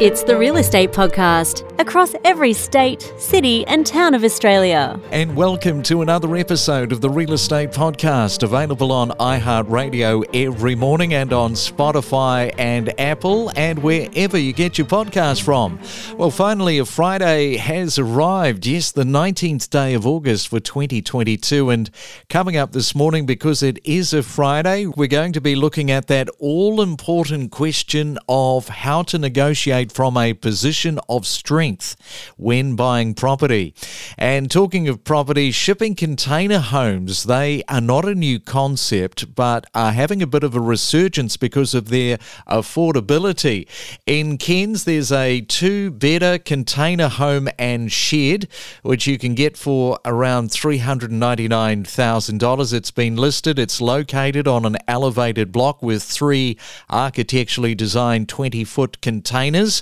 It's the Real Estate Podcast across every state, city, and town of Australia. And welcome to another episode of the Real Estate Podcast, available on iHeartRadio every morning and on Spotify and Apple and wherever you get your podcast from. Well, finally, a Friday has arrived. Yes, the 19th day of August for 2022. And coming up this morning, because it is a Friday, we're going to be looking at that all important question of how to negotiate from a position of strength when buying property. And talking of property, shipping container homes, they are not a new concept, but are having a bit of a resurgence because of their affordability. In Cairns, there's a two bedder container home and shed, which you can get for around $399,000. It's been listed, it's located on an elevated block with three architecturally designed 20 foot containers.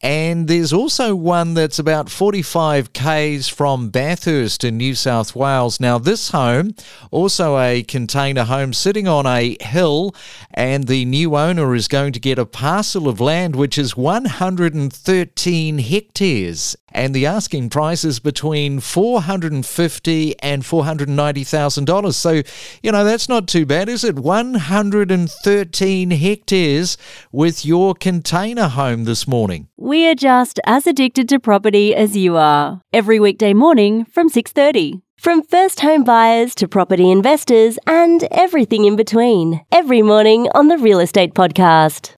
And there's also one that's about 45 k's from Bathurst in New South Wales. Now, this home, also a container home sitting on a hill, and the new owner is going to get a parcel of land which is 113 hectares and the asking price is between four hundred and fifty and four hundred and ninety thousand dollars. So, you know, that's not too bad, is it? One hundred and thirteen hectares with your container home this morning. We are just as addicted to property as you are. Every weekday morning from six thirty. From first home buyers to property investors and everything in between. Every morning on the Real Estate Podcast.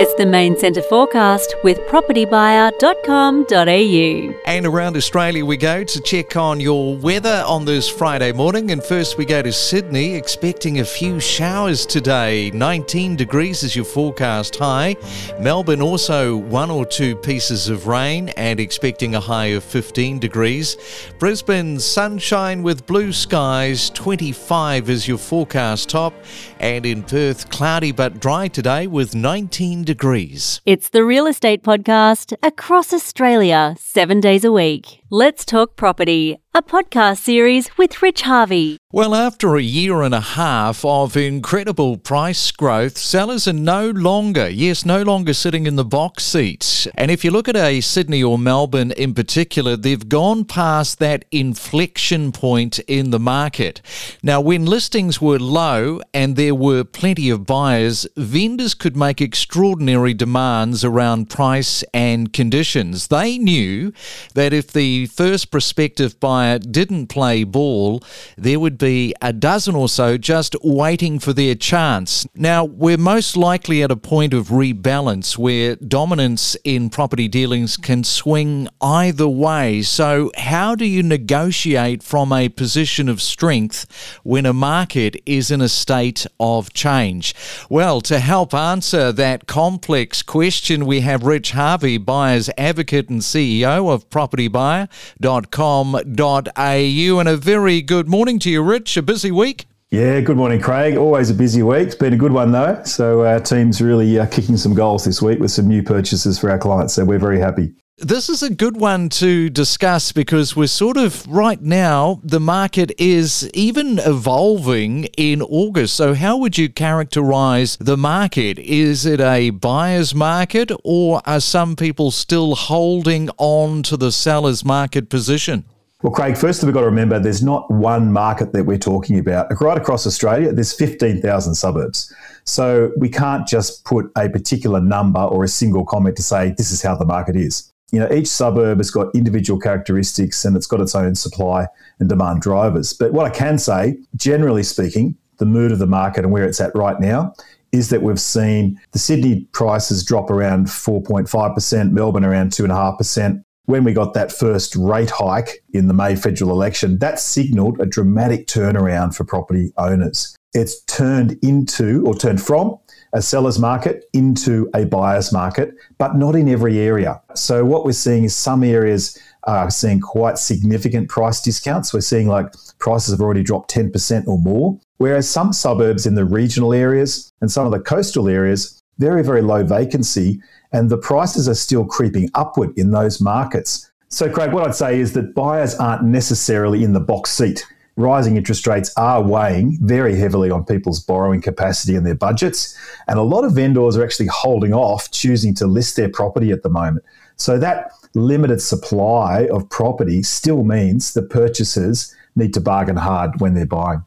It's the main centre forecast with propertybuyer.com.au. And around Australia we go to check on your weather on this Friday morning. And first we go to Sydney, expecting a few showers today. 19 degrees is your forecast high. Melbourne also one or two pieces of rain and expecting a high of 15 degrees. Brisbane, sunshine with blue skies, 25 is your forecast top. And in Perth, cloudy but dry today with 19 degrees. It's the Real Estate Podcast across Australia, seven days a week. Let's Talk Property, a podcast series with Rich Harvey. Well, after a year and a half of incredible price growth, sellers are no longer, yes, no longer sitting in the box seats. And if you look at a Sydney or Melbourne in particular, they've gone past that inflection point in the market. Now, when listings were low and there were plenty of buyers, vendors could make extraordinary demands around price and conditions. They knew that if the first prospective buyer didn't play ball, there would be a dozen or so just waiting for their chance. Now, we're most likely at a point of rebalance where dominance in property dealings can swing either way. So, how do you negotiate from a position of strength when a market is in a state of change? Well, to help answer that complex question, we have Rich Harvey, buyer's advocate and CEO of propertybuyer.com.au. And a very good morning to you, Rich. A busy week? Yeah, good morning, Craig. Always a busy week. It's been a good one, though. So, our team's really uh, kicking some goals this week with some new purchases for our clients. So, we're very happy. This is a good one to discuss because we're sort of right now, the market is even evolving in August. So, how would you characterize the market? Is it a buyer's market or are some people still holding on to the seller's market position? Well, Craig, first we've got to remember there's not one market that we're talking about. Right across Australia, there's 15,000 suburbs. So we can't just put a particular number or a single comment to say this is how the market is. You know, each suburb has got individual characteristics and it's got its own supply and demand drivers. But what I can say, generally speaking, the mood of the market and where it's at right now is that we've seen the Sydney prices drop around 4.5%, Melbourne around 2.5%, when we got that first rate hike in the May federal election, that signaled a dramatic turnaround for property owners. It's turned into or turned from a seller's market into a buyer's market, but not in every area. So, what we're seeing is some areas are seeing quite significant price discounts. We're seeing like prices have already dropped 10% or more, whereas some suburbs in the regional areas and some of the coastal areas, very, very low vacancy and the prices are still creeping upward in those markets. So, Craig, what I'd say is that buyers aren't necessarily in the box seat. Rising interest rates are weighing very heavily on people's borrowing capacity and their budgets. And a lot of vendors are actually holding off choosing to list their property at the moment. So that limited supply of property still means that purchasers need to bargain hard when they're buying.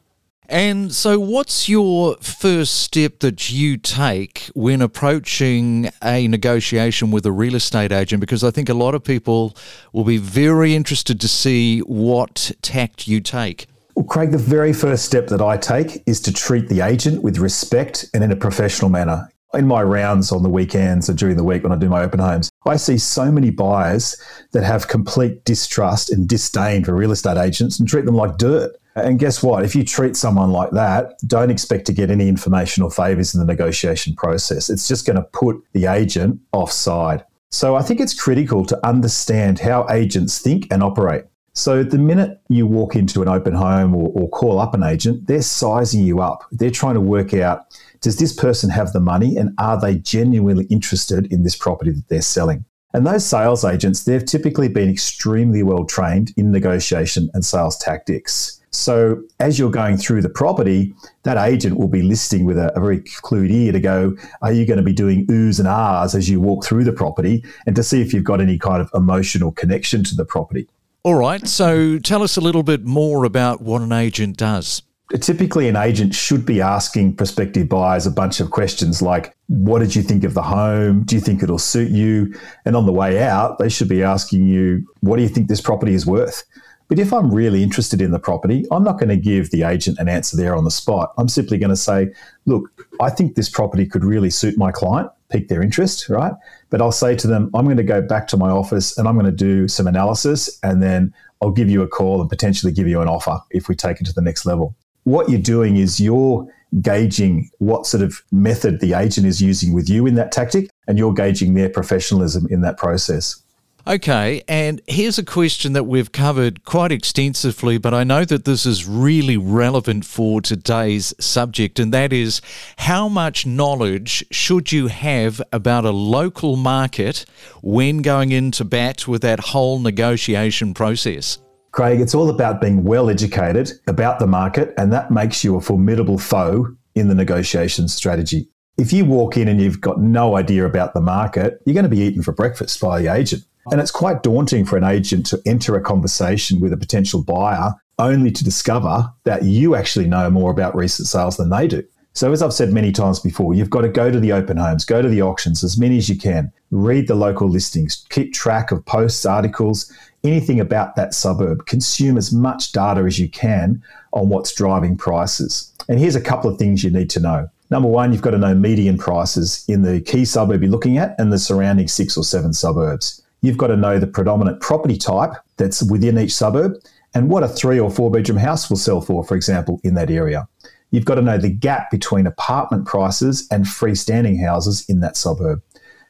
And so, what's your first step that you take when approaching a negotiation with a real estate agent? Because I think a lot of people will be very interested to see what tact you take. Well, Craig, the very first step that I take is to treat the agent with respect and in a professional manner. In my rounds on the weekends or during the week when I do my open homes, I see so many buyers that have complete distrust and disdain for real estate agents and treat them like dirt. And guess what? If you treat someone like that, don't expect to get any information or favors in the negotiation process. It's just going to put the agent offside. So I think it's critical to understand how agents think and operate. So the minute you walk into an open home or, or, call up an agent, they're sizing you up. They're trying to work out does this person have the money and are they genuinely interested in this property that they're selling? And those sales agents, they've typically been extremely well trained in negotiation and sales tactics. So as you're going through the property, that agent will be listening with a, a, very clued ear to go, are you going to be doing oohs and ahs as you walk through the property and to see if you've got any kind of emotional connection to the property. All right. So tell us a little bit more about what an agent does. Typically, an agent should be asking prospective buyers a bunch of questions like, What did you think of the home? Do you think it'll suit you? And on the way out, they should be asking you, What do you think this property is worth? But if I'm really interested in the property, I'm not going to give the agent an answer there on the spot. I'm simply going to say, look, I think this property could really suit my client, pique their interest, right? But I'll say to them, I'm going to go back to my office and I'm going to do some analysis and then I'll give you a call and potentially give you an offer if we take it to the next level. What you're doing is you're gauging what sort of method the agent is using with you in that tactic and you're gauging their professionalism in that process. Okay, and here's a question that we've covered quite extensively, but I know that this is really relevant for today's subject, and that is how much knowledge should you have about a local market when going into bat with that whole negotiation process? Craig, it's all about being well educated about the market, and that makes you a formidable foe in the negotiation strategy. If you walk in and you've got no idea about the market, you're going to be eaten for breakfast by the agent. And it's quite daunting for an agent to enter a conversation with a potential buyer only to discover that you actually know more about recent sales than they do. So, as I've said many times before, you've got to go to the open homes, go to the auctions, as many as you can, read the local listings, keep track of posts, articles, anything about that suburb, consume as much data as you can on what's driving prices. And here's a couple of things you need to know. Number one, you've got to know median prices in the key suburb you're looking at and the surrounding six or seven suburbs you've got to know the predominant property type that's within each suburb and what a three or four bedroom house will sell for, for example, in that area. You've got to know the gap between apartment prices and freestanding houses in that suburb.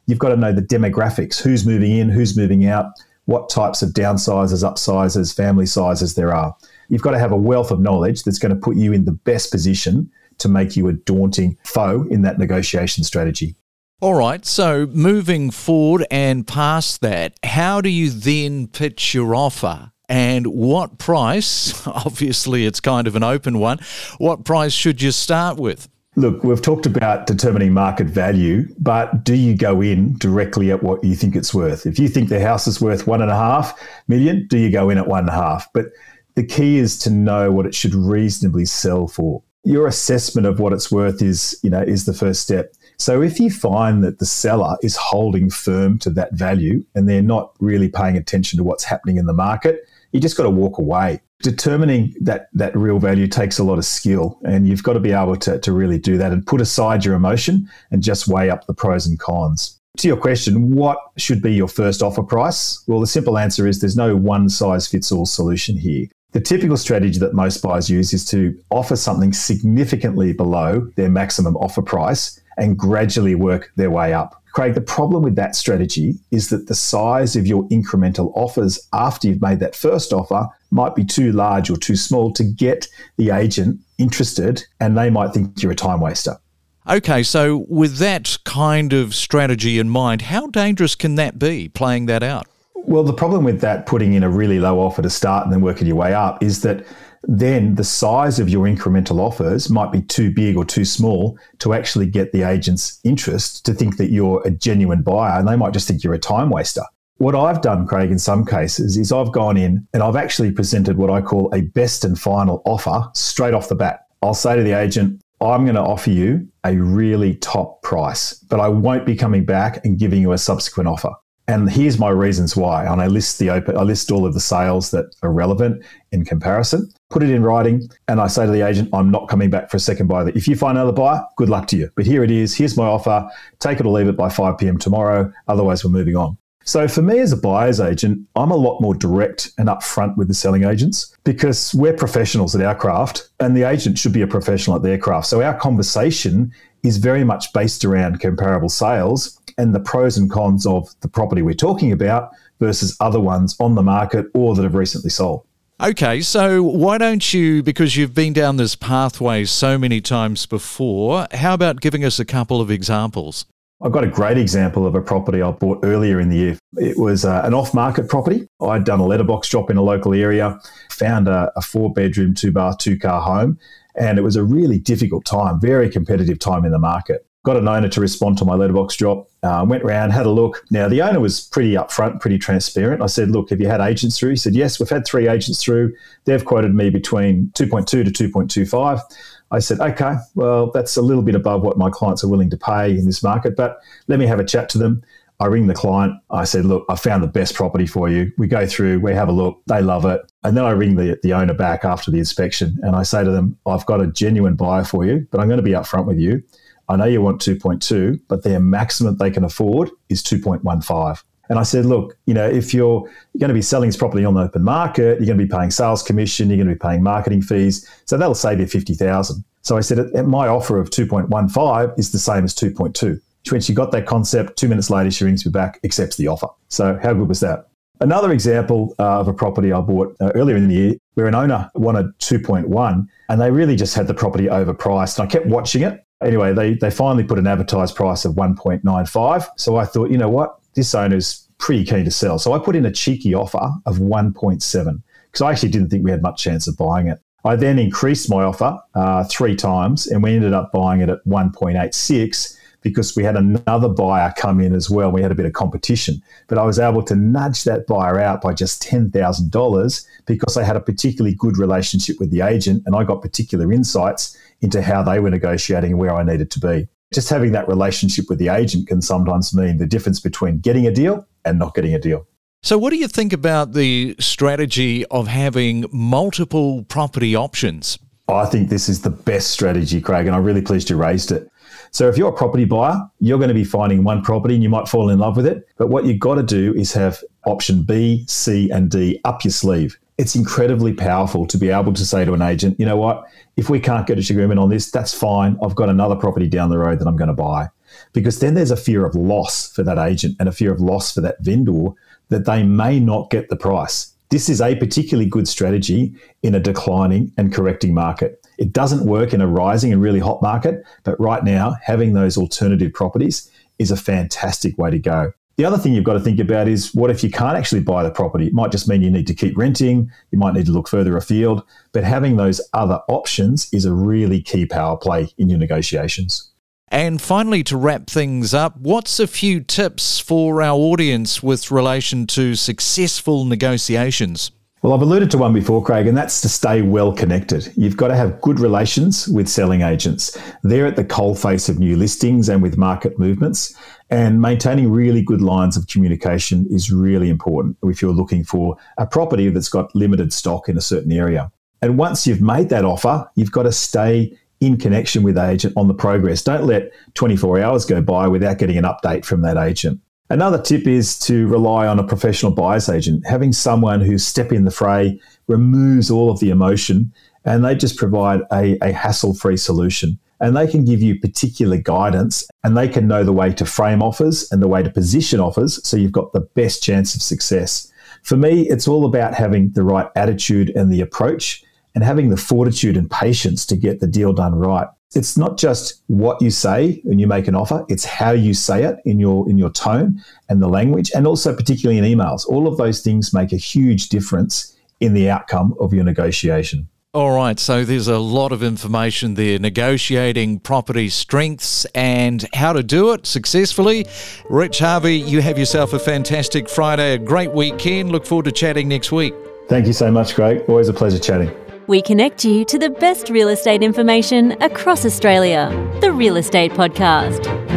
You've got to know the demographics who's moving in, who's moving out, what types of downsizes, upsizes, family sizes there are. You've got to have a wealth of knowledge that's going to put you in the best position to make you a daunting foe in that negotiation strategy. All right, so moving forward and past that, how do you then pitch your offer? And what price, obviously it's kind of an open one, what price should you start with? Look, we've talked about determining market value, but do you go in directly at what you think it's worth? If you think the house is worth one and a half million, do you go in at one and a half? But the key is to know what it should reasonably sell for. Your assessment of what it's worth is, you know, is the first step. So if you find that the seller is holding firm to that value and they're not really paying attention to what's happening in the market, you just got to walk away. Determining that that real value takes a lot of skill, and you've got to be able to, to really do that and put aside your emotion and just weigh up the pros and cons. To your question, what should be your first offer price? Well, the simple answer is there's no one size fits all solution here. The typical strategy that most buyers use is to offer something significantly below their maximum offer price and gradually work their way up. Craig, the problem with that strategy is that the size of your incremental offers after you've made that first offer might be too large or too small to get the agent interested, and they might think you're a time waster. Okay, so with that kind of strategy in mind, how dangerous can that be, playing that out? Well, the problem with that, putting in a really low offer to start and then working your way up, is that then the size of your incremental offers might be too big or too small to actually get the agent's interest to think that you're a genuine buyer and they might just think you're a time waster. What I've done, Craig, in some cases is I've gone in and I've actually presented what I call a best and final offer straight off the bat. I'll say to the agent, I'm going to offer you a really top price, but I won't be coming back and giving you a subsequent offer. And here's my reasons why. And I list the open, I list all of the sales that are relevant in comparison, put it in writing, and I say to the agent, I'm not coming back for a second buyer. If you find another buyer, good luck to you. But here it is. Here's my offer. Take it or leave it by 5 p.m. tomorrow. Otherwise, we're moving on. So for me as a buyer's agent, I'm a lot more direct and upfront with the selling agents because we're professionals at our craft and the agent should be a professional at their craft. So our conversation is very much based around comparable sales and the pros and cons of the property we're talking about versus other ones on the market or that have recently sold. Okay, so why don't you, because you've been down this pathway so many times before, how about giving us a couple of examples? I've got a great example of a property I bought earlier in the year. It was uh, an off market property. I'd done a letterbox drop in a local area, found a, a four bedroom, two bath, two car home, and it was a really difficult time, very competitive time in the market. Got an owner to respond to my letterbox drop. Uh, went around, had a look. Now, the owner was pretty upfront, pretty transparent. I said, Look, have you had agents through? He said, Yes, we've had three agents through. They've quoted me between 2.2 to 2.25. I said, okay, well, that's a little bit above what my clients are willing to pay in this market, but let me have a chat to them. I ring the client. I said, look, I found the best property for you. We go through, we have a look, they love it. And then I ring the, the owner back after the inspection and I say to them, I've got a genuine buyer for you, but I'm going to be upfront with you. I know you want 2.2, but their maximum they can afford is 2.15. And I said, look, you know, if you're, you're going to be selling this property on the open market, you're going to be paying sales commission, you're going to be paying marketing fees. So that'll save you 50,000. So I said, my offer of 2.15 is the same as 2.2. When she got that concept, two minutes later, she rings me back, accepts the offer. So how good was that? Another example uh, of a property I bought uh, earlier in the year where an owner wanted 2.1 and they really just had the property overpriced. And I kept watching it. Anyway, they, they finally put an advertised price of 1.95. So I thought, you know what? This owner's pretty keen to sell. So I put in a cheeky offer of 1.7 because I actually didn't think we had much chance of buying it. I then increased my offer uh, three times and we ended up buying it at 1.86 because we had another buyer come in as well. We had a bit of competition, but I was able to nudge that buyer out by just $10,000 because I had a particularly good relationship with the agent and I got particular insights into how they were negotiating and where I needed to be just having that relationship with the agent can sometimes mean the difference between getting a deal and not getting a deal. So, what do you think about the strategy of having multiple property options? I think this is the best strategy, Craig, and I'm really pleased you raised it. So, if you're a property buyer, you're going to be finding one property and you might fall in love with it. But what you've got to do is have option B, C, and D up your sleeve it's incredibly powerful to be able to say to an agent, you know what, if we can't get a agreement on this, that's fine. I've got another property down the road that I'm going to buy. Because then there's a fear of loss for that agent and a fear of loss for that vendor that they may not get the price. This is a particularly good strategy in a declining and correcting market. It doesn't work in a rising and really hot market, but right now, having those alternative properties is a fantastic way to go. The other thing you've got to think about is what if you can't actually buy the property? It might just mean you need to keep renting, you might need to look further afield, but having those other options is a really key power play in your negotiations. And finally, to wrap things up, what's a few tips for our audience with relation to successful negotiations? Well, I've alluded to one before, Craig, and that's to stay well connected. You've got to have good relations with selling agents. They're at the coalface of new listings and with market movements. And maintaining really good lines of communication is really important if you're looking for a property that's got limited stock in a certain area. And once you've made that offer, you've got to stay in connection with the agent on the progress. Don't let 24 hours go by without getting an update from that agent. Another tip is to rely on a professional buyer's agent. Having someone who step in the fray removes all of the emotion and they just provide a, a hassle-free solution. And they can give you particular guidance and they can know the way to frame offers and the way to position offers so you've got the best chance of success. For me, it's all about having the right attitude and the approach and having the fortitude and patience to get the deal done right. It's not just what you say when you make an offer it's how you say it in your in your tone and the language and also particularly in emails. All of those things make a huge difference in the outcome of your negotiation All right, so there's a lot of information there negotiating property strengths and how to do it successfully. Rich Harvey, you have yourself a fantastic Friday, a great weekend. Look forward to chatting next week. Thank you so much, Greg. Always a pleasure chatting. We connect you to the best real estate information across Australia. The Real Estate Podcast.